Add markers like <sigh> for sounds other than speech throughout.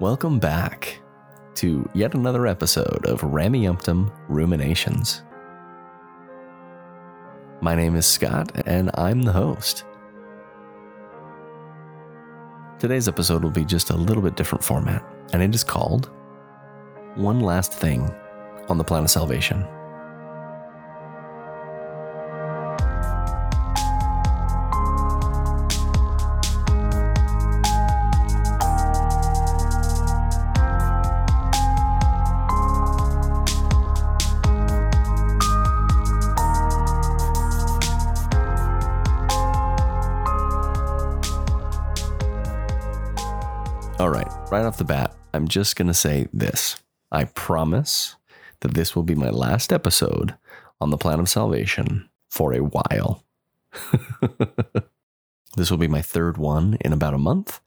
Welcome back to yet another episode of Rameumptom Ruminations. My name is Scott, and I'm the host. Today's episode will be just a little bit different format, and it is called One Last Thing on the Plan of Salvation. Just going to say this. I promise that this will be my last episode on the plan of salvation for a while. <laughs> this will be my third one in about a month,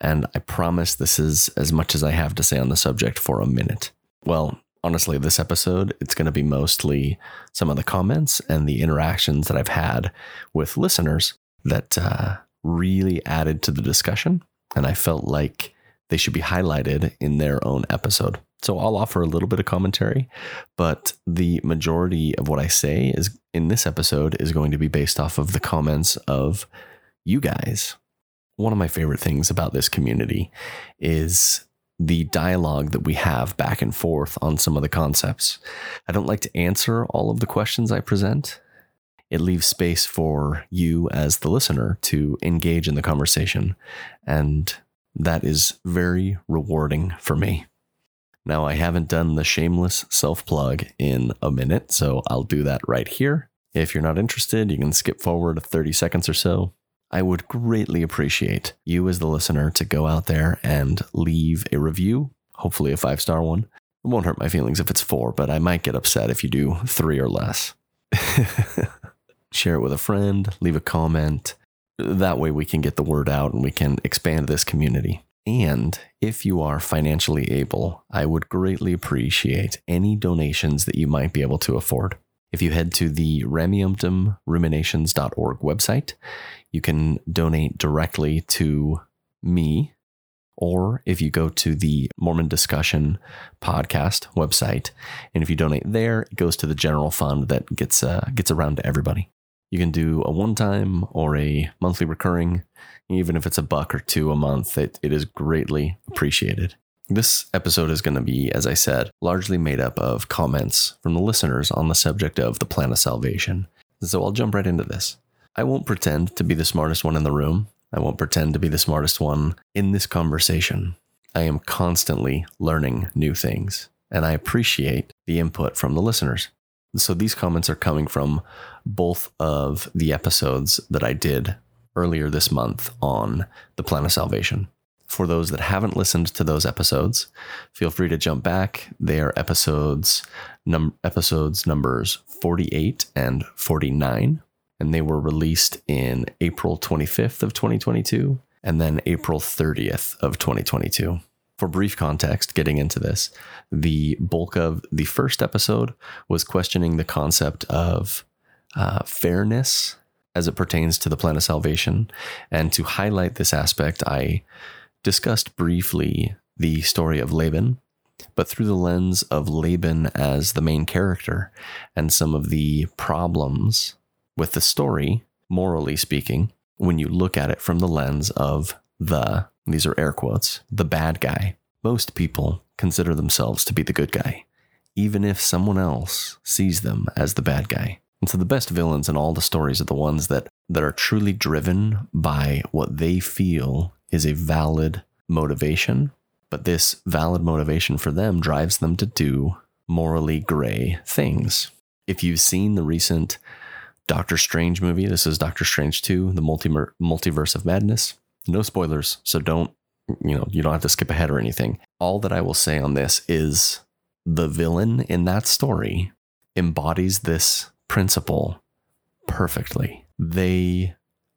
and I promise this is as much as I have to say on the subject for a minute. Well, honestly, this episode, it's going to be mostly some of the comments and the interactions that I've had with listeners that uh, really added to the discussion. And I felt like they should be highlighted in their own episode. So I'll offer a little bit of commentary, but the majority of what I say is in this episode is going to be based off of the comments of you guys. One of my favorite things about this community is the dialogue that we have back and forth on some of the concepts. I don't like to answer all of the questions I present. It leaves space for you as the listener to engage in the conversation. And that is very rewarding for me. Now, I haven't done the shameless self plug in a minute, so I'll do that right here. If you're not interested, you can skip forward 30 seconds or so. I would greatly appreciate you as the listener to go out there and leave a review, hopefully a five star one. It won't hurt my feelings if it's four, but I might get upset if you do three or less. <laughs> Share it with a friend, leave a comment. That way we can get the word out and we can expand this community. And if you are financially able, I would greatly appreciate any donations that you might be able to afford. If you head to the rameumptumruminations.org website, you can donate directly to me. Or if you go to the Mormon Discussion podcast website, and if you donate there, it goes to the general fund that gets uh, gets around to everybody. You can do a one time or a monthly recurring, even if it's a buck or two a month, it, it is greatly appreciated. This episode is going to be, as I said, largely made up of comments from the listeners on the subject of the plan of salvation. So I'll jump right into this. I won't pretend to be the smartest one in the room. I won't pretend to be the smartest one in this conversation. I am constantly learning new things, and I appreciate the input from the listeners. So these comments are coming from both of the episodes that I did earlier this month on the plan of salvation. For those that haven't listened to those episodes, feel free to jump back. They are episodes num- episodes numbers 48 and 49 and they were released in April 25th of 2022 and then April 30th of 2022. For brief context, getting into this, the bulk of the first episode was questioning the concept of uh, fairness as it pertains to the plan of salvation. And to highlight this aspect, I discussed briefly the story of Laban, but through the lens of Laban as the main character and some of the problems with the story, morally speaking, when you look at it from the lens of the, these are air quotes, the bad guy. Most people consider themselves to be the good guy, even if someone else sees them as the bad guy. And so the best villains in all the stories are the ones that, that are truly driven by what they feel is a valid motivation. But this valid motivation for them drives them to do morally gray things. If you've seen the recent Doctor Strange movie, this is Doctor Strange 2, the multiverse of madness. No spoilers, so don't, you know, you don't have to skip ahead or anything. All that I will say on this is the villain in that story embodies this principle perfectly. They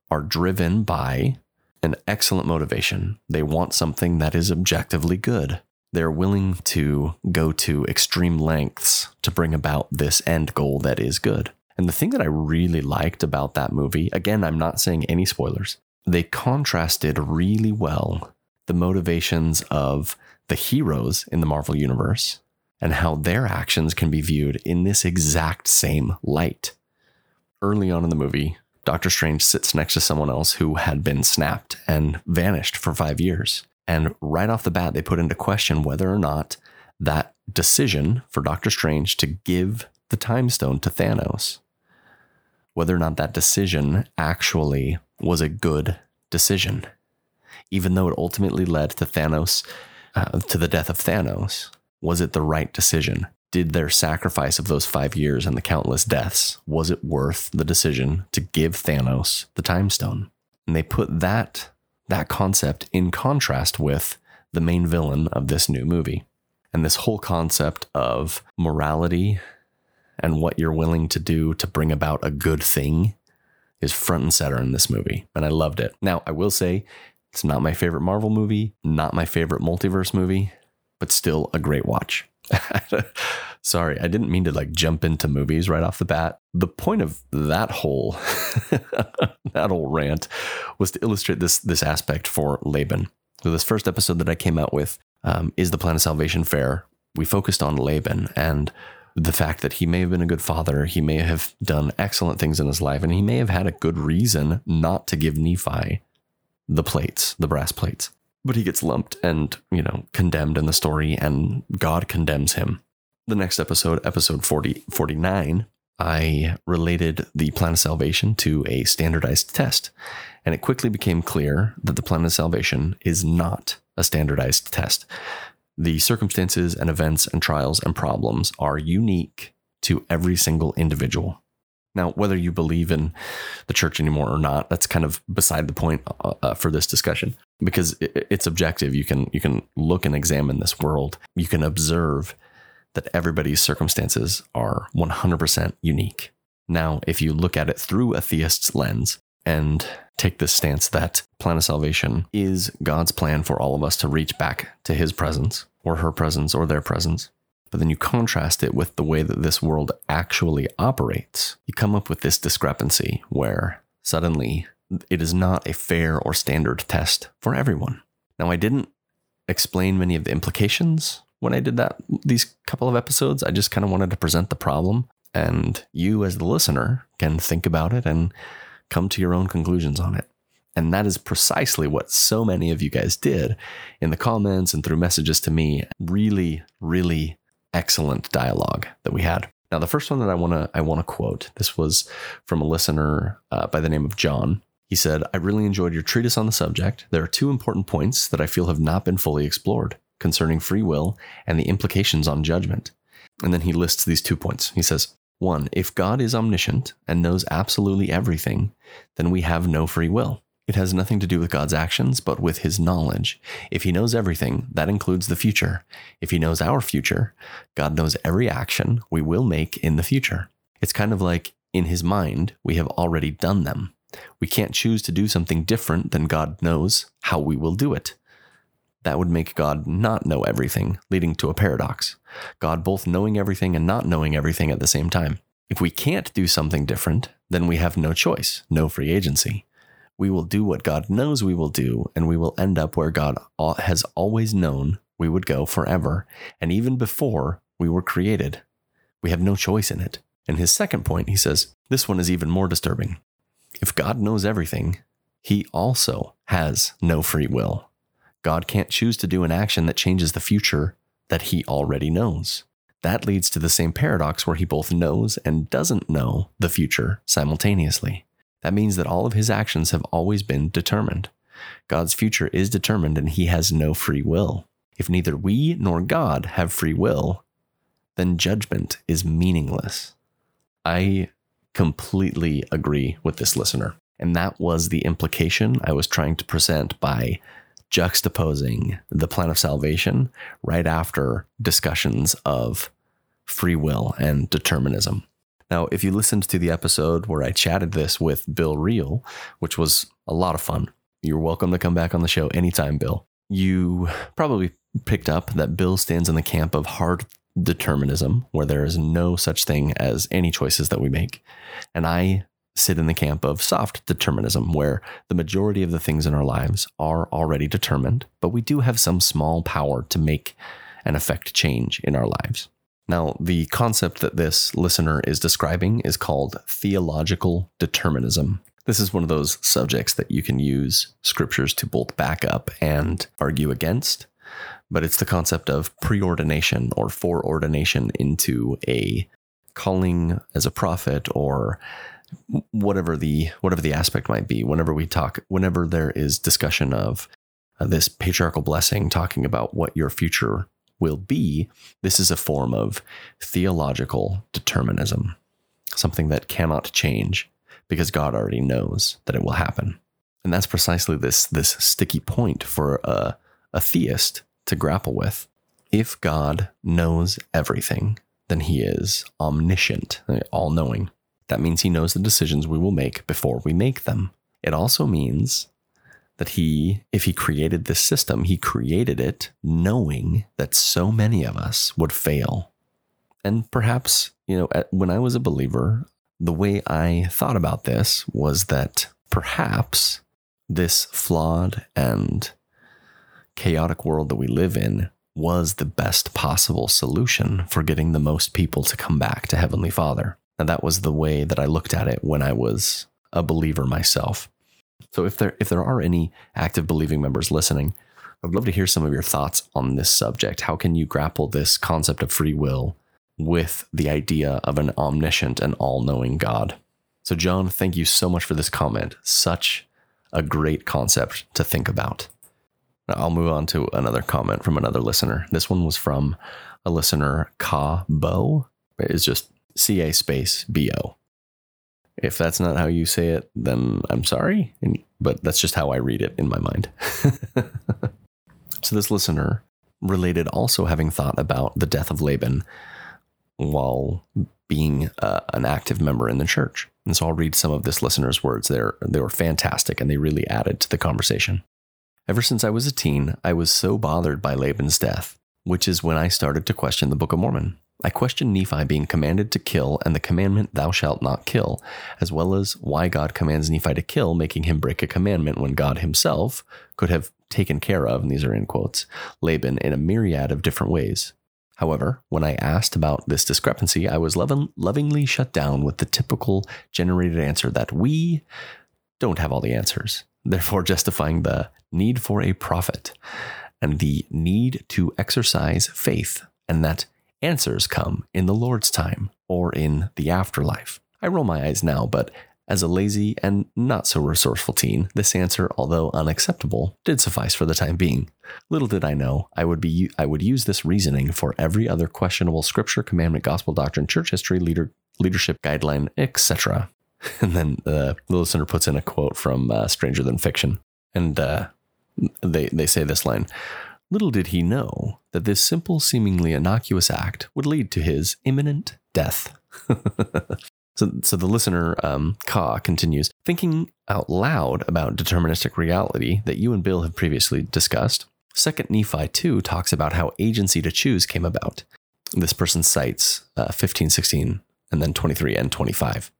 are driven by an excellent motivation. They want something that is objectively good. They're willing to go to extreme lengths to bring about this end goal that is good. And the thing that I really liked about that movie, again, I'm not saying any spoilers, they contrasted really well the motivations of the heroes in the Marvel Universe and how their actions can be viewed in this exact same light. Early on in the movie, Doctor Strange sits next to someone else who had been snapped and vanished for five years. And right off the bat, they put into question whether or not that decision for Doctor Strange to give the time stone to Thanos, whether or not that decision actually was a good decision, even though it ultimately led to Thanos, uh, to the death of Thanos. Was it the right decision? Did their sacrifice of those five years and the countless deaths, was it worth the decision to give Thanos the time stone? And they put that, that concept in contrast with the main villain of this new movie. And this whole concept of morality and what you're willing to do to bring about a good thing is front and center in this movie. And I loved it. Now, I will say it's not my favorite Marvel movie, not my favorite multiverse movie, but still a great watch. <laughs> Sorry, I didn't mean to like jump into movies right off the bat. The point of that whole <laughs> that whole rant was to illustrate this this aspect for Laban. So this first episode that I came out with um, is the Plan of Salvation fair. We focused on Laban and the fact that he may have been a good father, he may have done excellent things in his life, and he may have had a good reason not to give Nephi the plates, the brass plates. But he gets lumped and, you know, condemned in the story, and God condemns him. The next episode, episode 40, 49, I related the plan of salvation to a standardized test, and it quickly became clear that the plan of salvation is not a standardized test the circumstances and events and trials and problems are unique to every single individual. Now, whether you believe in the church anymore or not, that's kind of beside the point uh, uh for this discussion because it's objective. You can you can look and examine this world. You can observe that everybody's circumstances are 100% unique. Now, if you look at it through a theist's lens and take this stance that plan of salvation is God's plan for all of us to reach back to his presence or her presence or their presence. But then you contrast it with the way that this world actually operates. You come up with this discrepancy where suddenly it is not a fair or standard test for everyone. Now, I didn't explain many of the implications when I did that these couple of episodes. I just kind of wanted to present the problem and you as the listener can think about it and come to your own conclusions on it. And that is precisely what so many of you guys did in the comments and through messages to me. Really, really excellent dialogue that we had. Now, the first one that I want to I want to quote. This was from a listener uh, by the name of John. He said, "I really enjoyed your treatise on the subject. There are two important points that I feel have not been fully explored concerning free will and the implications on judgment." And then he lists these two points. He says, one, if God is omniscient and knows absolutely everything, then we have no free will. It has nothing to do with God's actions, but with his knowledge. If he knows everything, that includes the future. If he knows our future, God knows every action we will make in the future. It's kind of like in his mind, we have already done them. We can't choose to do something different than God knows how we will do it. That would make God not know everything, leading to a paradox. God both knowing everything and not knowing everything at the same time. If we can't do something different, then we have no choice, no free agency. We will do what God knows we will do, and we will end up where God has always known we would go forever, and even before we were created. We have no choice in it. And his second point, he says, this one is even more disturbing. If God knows everything, he also has no free will. God can't choose to do an action that changes the future that he already knows. That leads to the same paradox where he both knows and doesn't know the future simultaneously. That means that all of his actions have always been determined. God's future is determined and he has no free will. If neither we nor God have free will, then judgment is meaningless. I completely agree with this listener. And that was the implication I was trying to present by juxtaposing the plan of salvation right after discussions of free will and determinism. Now, if you listened to the episode where I chatted this with Bill Reel, which was a lot of fun, you're welcome to come back on the show anytime, Bill. You probably picked up that Bill stands in the camp of hard determinism, where there is no such thing as any choices that we make. And I sit in the camp of soft determinism, where the majority of the things in our lives are already determined, but we do have some small power to make and affect change in our lives. Now, the concept that this listener is describing is called theological determinism. This is one of those subjects that you can use scriptures to both back up and argue against, but it's the concept of preordination or foreordination into a calling as a prophet or whatever the whatever the aspect might be whenever we talk whenever there is discussion of uh, this patriarchal blessing talking about what your future will be this is a form of theological determinism something that cannot change because God already knows that it will happen. And that's precisely this this sticky point for a, a theist to grapple with. If God knows everything then he is omniscient all knowing that means he knows the decisions we will make before we make them. It also means that he, if he created this system, he created it knowing that so many of us would fail. And perhaps, you know, when I was a believer, the way I thought about this was that perhaps this flawed and chaotic world that we live in was the best possible solution for getting the most people to come back to Heavenly Father. And that was the way that I looked at it when I was a believer myself. So if there if there are any active believing members listening, I'd love to hear some of your thoughts on this subject. How can you grapple this concept of free will with the idea of an omniscient and all-knowing God? So John, thank you so much for this comment. Such a great concept to think about. Now, I'll move on to another comment from another listener. This one was from a listener, Ka Bo. It's just CA space BO. If that's not how you say it, then I'm sorry, but that's just how I read it in my mind. <laughs> so this listener related also having thought about the death of Laban while being uh, an active member in the church. And so I'll read some of this listener's words. They're, they were fantastic and they really added to the conversation. Ever since I was a teen, I was so bothered by Laban's death, which is when I started to question the Book of Mormon. I question Nephi being commanded to kill and the commandment, thou shalt not kill, as well as why God commands Nephi to kill, making him break a commandment when God himself could have taken care of, and these are in quotes, Laban in a myriad of different ways. However, when I asked about this discrepancy, I was loving, lovingly shut down with the typical generated answer that we don't have all the answers, therefore justifying the need for a prophet and the need to exercise faith, and that answers come in the Lord's time or in the afterlife. I roll my eyes now, but as a lazy and not so resourceful teen, this answer, although unacceptable, did suffice for the time being. Little did I know I would be I would use this reasoning for every other questionable scripture, commandment, gospel doctrine, church history, leader, leadership guideline, etc. <laughs> And then uh, the listener puts in a quote from uh, Stranger Than Fiction, and uh, they they say this line: Little did he know that this simple, seemingly innocuous act would lead to his imminent death. <laughs> so, so the listener, um, Ka, continues thinking out loud about deterministic reality that you and Bill have previously discussed. Second Nephi 2 talks about how agency to choose came about. This person cites uh, 15, 16, and then 23 and 25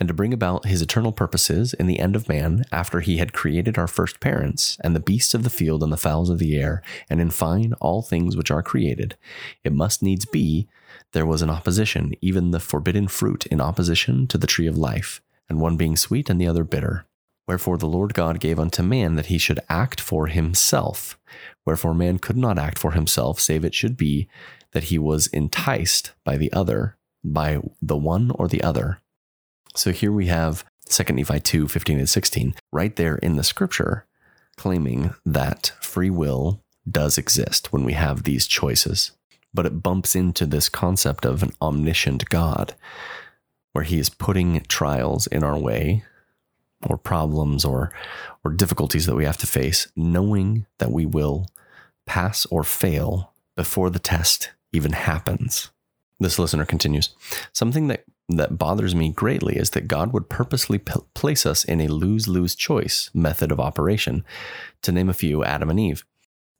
and to bring about his eternal purposes in the end of man after he had created our first parents, and the beasts of the field and the fowls of the air, and in fine all things which are created, it must needs be there was an opposition, even the forbidden fruit in opposition to the tree of life, and one being sweet and the other bitter. Wherefore the Lord God gave unto man that he should act for himself. Wherefore man could not act for himself, save it should be that he was enticed by the other, by the one or the other. So here we have 2 Nephi 2 15 and 16, right there in the scripture, claiming that free will does exist when we have these choices. But it bumps into this concept of an omniscient God, where he is putting trials in our way or problems or, or difficulties that we have to face, knowing that we will pass or fail before the test even happens. This listener continues Something that that bothers me greatly is that God would purposely p- place us in a lose lose choice method of operation. To name a few, Adam and Eve.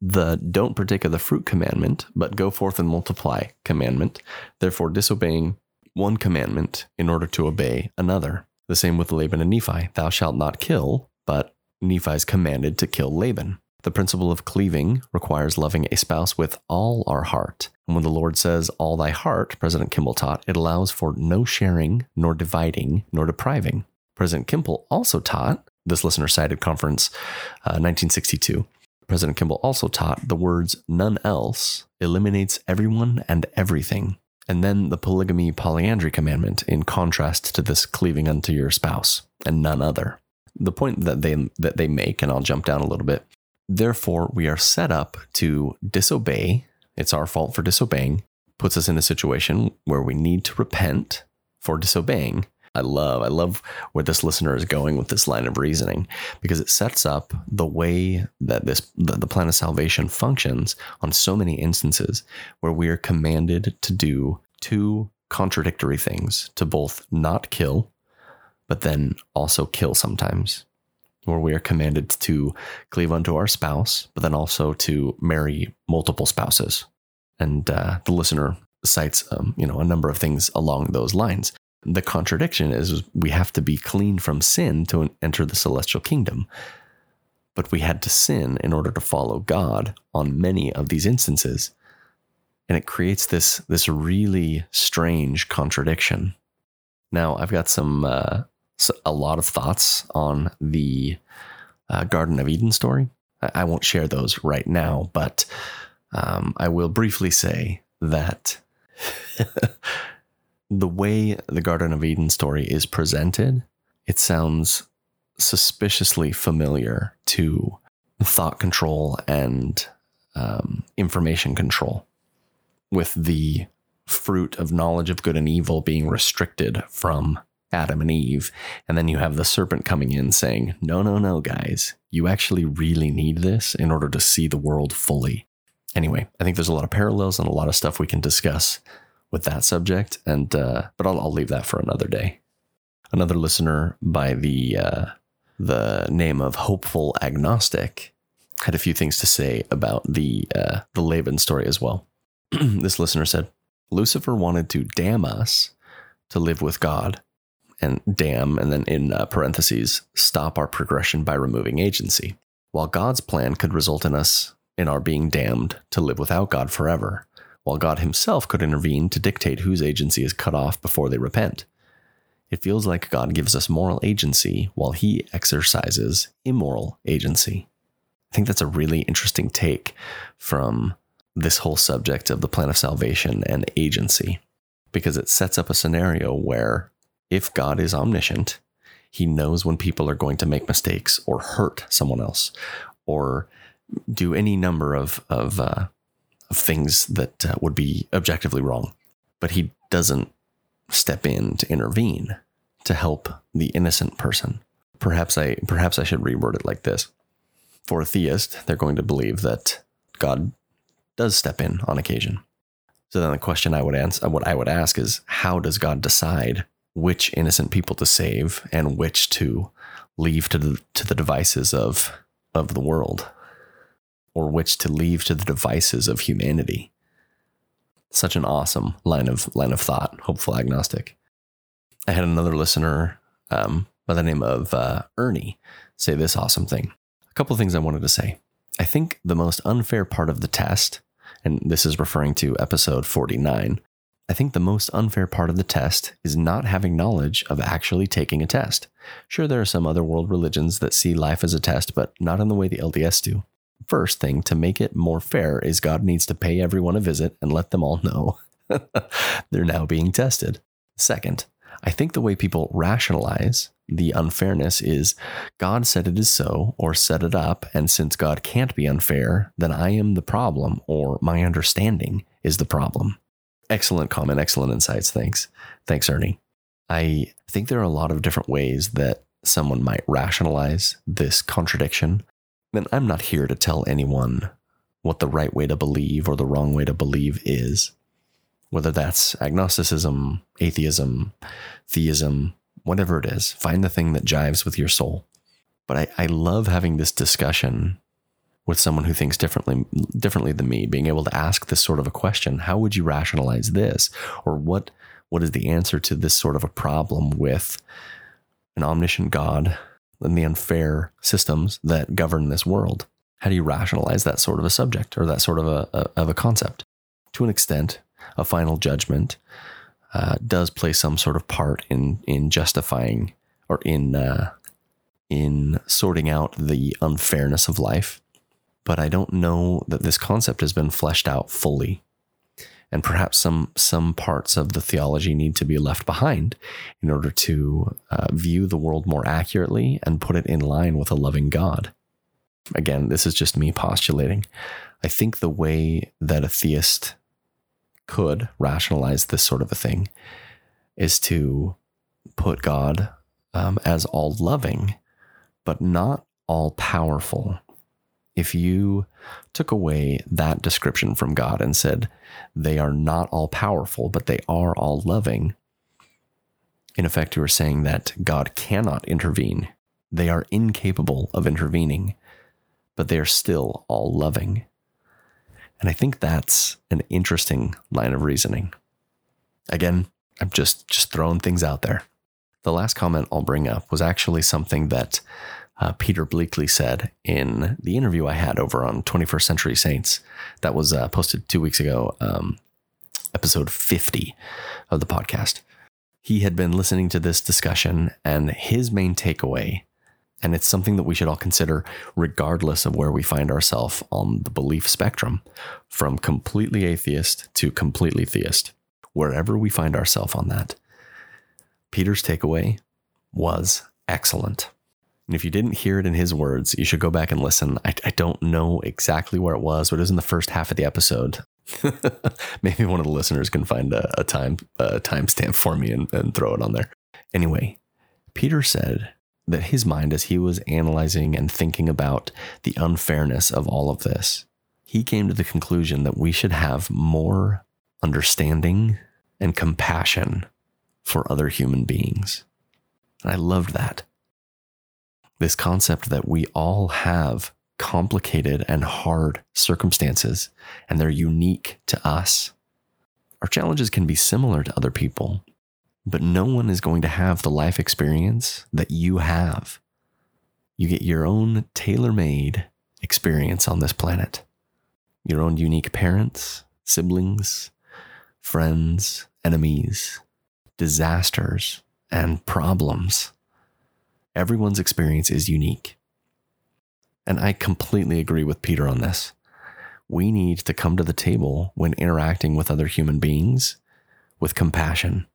The don't partake of the fruit commandment, but go forth and multiply commandment, therefore disobeying one commandment in order to obey another. The same with Laban and Nephi. Thou shalt not kill, but Nephi is commanded to kill Laban. The principle of cleaving requires loving a spouse with all our heart. And when the Lord says all thy heart, President Kimball taught, it allows for no sharing, nor dividing, nor depriving. President Kimball also taught, this listener cited conference uh, 1962, President Kimball also taught the words none else eliminates everyone and everything. And then the polygamy polyandry commandment in contrast to this cleaving unto your spouse and none other. The point that they that they make, and I'll jump down a little bit. Therefore, we are set up to disobey. It's our fault for disobeying, puts us in a situation where we need to repent for disobeying I love, I love where this listener is going with this line of reasoning because it sets up the way that this the, the plan of salvation functions on so many instances where we are commanded to do two contradictory things to both not kill, but then also kill sometimes. Where we are commanded to cleave unto our spouse, but then also to marry multiple spouses. And uh, the listener cites, um, you know, a number of things along those lines. The contradiction is we have to be clean from sin to enter the celestial kingdom. But we had to sin in order to follow God on many of these instances. And it creates this, this really strange contradiction. Now, I've got some, uh, a lot of thoughts on the uh, Garden of Eden story. I, won't share those right now, but um, I will briefly say that <laughs> the way the Garden of Eden story is presented, it sounds suspiciously familiar to thought control and um, information control, with the fruit of knowledge of good and evil being restricted from Adam and Eve. And then you have the serpent coming in saying, No, no, no, guys, you actually really need this in order to see the world fully. Anyway, I think there's a lot of parallels and a lot of stuff we can discuss with that subject, and uh, but I'll, I'll leave that for another day. Another listener by the uh, the name of Hopeful Agnostic had a few things to say about the uh, the Laban story as well. <clears throat> this listener said Lucifer wanted to damn us to live with God, and damn, and then in uh, parentheses, stop our progression by removing agency. While God's plan could result in us in our being damned to live without God forever while God Himself could intervene to dictate whose agency is cut off before they repent. It feels like God gives us moral agency while He exercises immoral agency. I think that's a really interesting take from this whole subject of the plan of salvation and agency, because it sets up a scenario where if God is omniscient, He knows when people are going to make mistakes or hurt someone else or do any number of, of uh, of things that uh, would be objectively wrong. But he doesn't step in to intervene to help the innocent person. Perhaps I perhaps I should reword it like this. For a theist, they're going to believe that God does step in on occasion. So then the question I would answer what I would ask is how does God decide which innocent people to save and which to leave to the to the devices of of the world? or which to leave to the devices of humanity. Such an awesome line of line of thought. Hopeful agnostic. I had another listener um, by the name of uh, Ernie say this awesome thing. A couple of things I wanted to say. I think the most unfair part of the test, and this is referring to episode 49, I think the most unfair part of the test is not having knowledge of actually taking a test. Sure, there are some other world religions that see life as a test, but not in the way the LDS do. First thing to make it more fair is God needs to pay everyone a visit and let them all know <laughs> they're now being tested. Second, I think the way people rationalize the unfairness is God said it is so or set it up, and since God can't be unfair, then I am the problem or my understanding is the problem. Excellent comment, excellent insights. Thanks. Thanks, Ernie. I think there are a lot of different ways that someone might rationalize this contradiction And I'm not here to tell anyone what the right way to believe or the wrong way to believe is. Whether that's agnosticism, atheism, theism, whatever it is, find the thing that jives with your soul. But I, I love having this discussion with someone who thinks differently differently than me, being able to ask this sort of a question. How would you rationalize this? Or what what is the answer to this sort of a problem with an omniscient God and the unfair systems that govern this world. How do you rationalize that sort of a subject or that sort of a, a of a concept? To an extent, a final judgment uh, does play some sort of part in in justifying or in uh, in sorting out the unfairness of life. But I don't know that this concept has been fleshed out fully and perhaps some some parts of the theology need to be left behind in order to uh, view the world more accurately and put it in line with a loving God. Again, this is just me postulating. I think the way that a theist could rationalize this sort of a thing is to put God um, as all loving, but not all powerful if you took away that description from God and said, they are not all powerful, but they are all loving, in effect, you are saying that God cannot intervene. They are incapable of intervening, but they are still all loving. And I think that's an interesting line of reasoning. Again, I'm just just throwing things out there. The last comment I'll bring up was actually something that uh, Peter Bleakley said in the interview I had over on 21st Century Saints that was uh, posted two weeks ago, um, episode 50 of the podcast. He had been listening to this discussion, and his main takeaway, and it's something that we should all consider regardless of where we find ourselves on the belief spectrum, from completely atheist to completely theist, wherever we find ourselves on that. Peter's takeaway was excellent. And if you didn't hear it in his words, you should go back and listen. I, I don't know exactly where it was, but it was in the first half of the episode. <laughs> Maybe one of the listeners can find a, a time a timestamp for me and, and throw it on there. Anyway, Peter said that his mind, as he was analyzing and thinking about the unfairness of all of this, he came to the conclusion that we should have more understanding and compassion for other human beings. And I loved that this concept that we all have complicated and hard circumstances and they're unique to us. Our challenges can be similar to other people, but no one is going to have the life experience that you have. You get your own tailor made experience on this planet, your own unique parents, siblings, friends, enemies, disasters, and problems Everyone's experience is unique. And I completely agree with Peter on this. We need to come to the table when interacting with other human beings with compassion.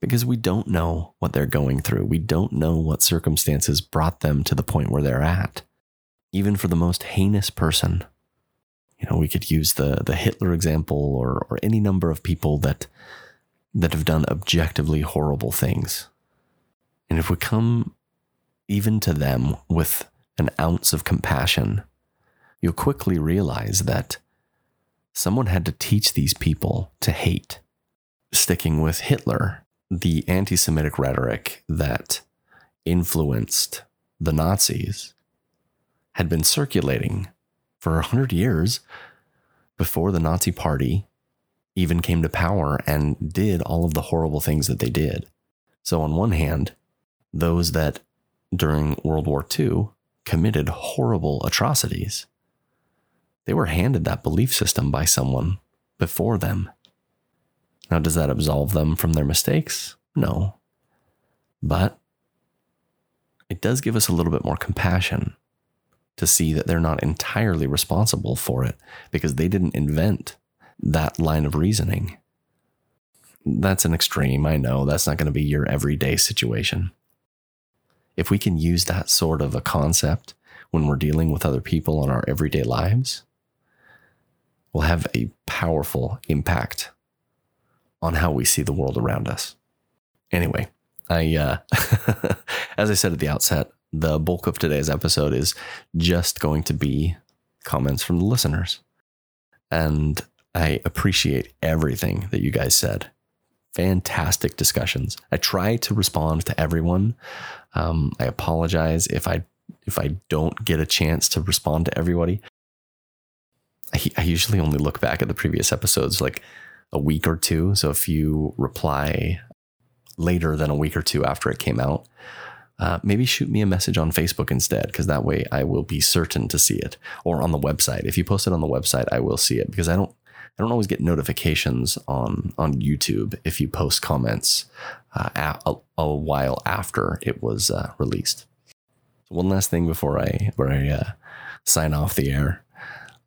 Because we don't know what they're going through. We don't know what circumstances brought them to the point where they're at. Even for the most heinous person. You know, we could use the, the Hitler example or, or any number of people that, that have done objectively horrible things. And if we come even to them with an ounce of compassion, you'll quickly realize that someone had to teach these people to hate. Sticking with Hitler, the anti Semitic rhetoric that influenced the Nazis had been circulating for a hundred years before the Nazi Party even came to power and did all of the horrible things that they did. So, on one hand, those that during World War II committed horrible atrocities. They were handed that belief system by someone before them. Now, does that absolve them from their mistakes? No. But it does give us a little bit more compassion to see that they're not entirely responsible for it because they didn't invent that line of reasoning. That's an extreme. I know that's not going to be your everyday situation if we can use that sort of a concept when we're dealing with other people in our everyday lives, we'll have a powerful impact on how we see the world around us. Anyway, I uh, <laughs> as I said at the outset, the bulk of today's episode is just going to be comments from the listeners. And I appreciate everything that you guys said fantastic discussions. I try to respond to everyone. Um, I apologize if I if I don't get a chance to respond to everybody. I, I usually only look back at the previous episodes like a week or two. So if you reply later than a week or two after it came out, uh, maybe shoot me a message on Facebook instead, because that way I will be certain to see it, or on the website. If you post it on the website, I will see it because I don't. I don't always get notifications on on YouTube if you post comments uh, a, a, while after it was uh, released. One last thing before I before I uh, sign off the air.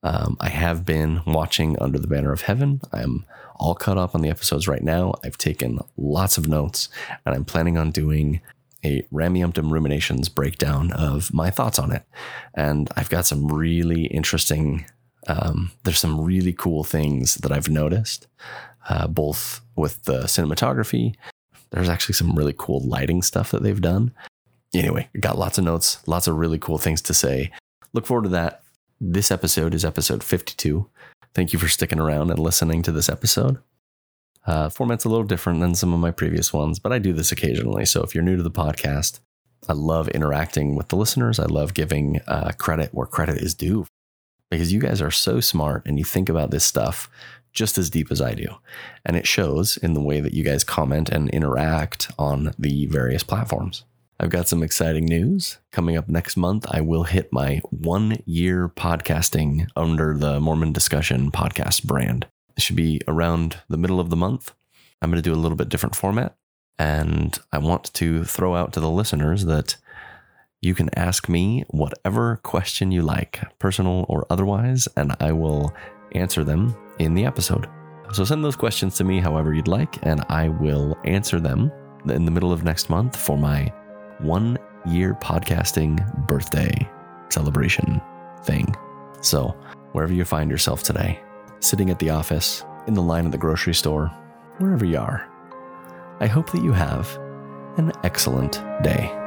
Um, I have been watching Under the Banner of Heaven. I'm all caught up on the episodes right now. I've taken lots of notes, and I'm planning on doing a Rameumptom Ruminations breakdown of my thoughts on it. And I've got some really interesting, um, there's some really cool things that I've noticed, uh, both with the cinematography. There's actually some really cool lighting stuff that they've done. Anyway, got lots of notes, lots of really cool things to say. Look forward to that. This episode is episode 52. Thank you for sticking around and listening to this episode. Uh, format's a little different than some of my previous ones, but I do this occasionally. So if you're new to the podcast, I love interacting with the listeners. I love giving uh, credit where credit is due because you guys are so smart and you think about this stuff just as deep as I do. And it shows in the way that you guys comment and interact on the various platforms. I've got some exciting news. Coming up next month, I will hit my one year podcasting under the Mormon Discussion podcast brand. It should be around the middle of the month. I'm going to do a little bit different format. And I want to throw out to the listeners that you can ask me whatever question you like, personal or otherwise, and I will answer them in the episode. So send those questions to me however you'd like, and I will answer them in the middle of next month for my one year podcasting birthday celebration thing. So, wherever you find yourself today, sitting at the office, in the line at the grocery store, wherever you are, I hope that you have an excellent day.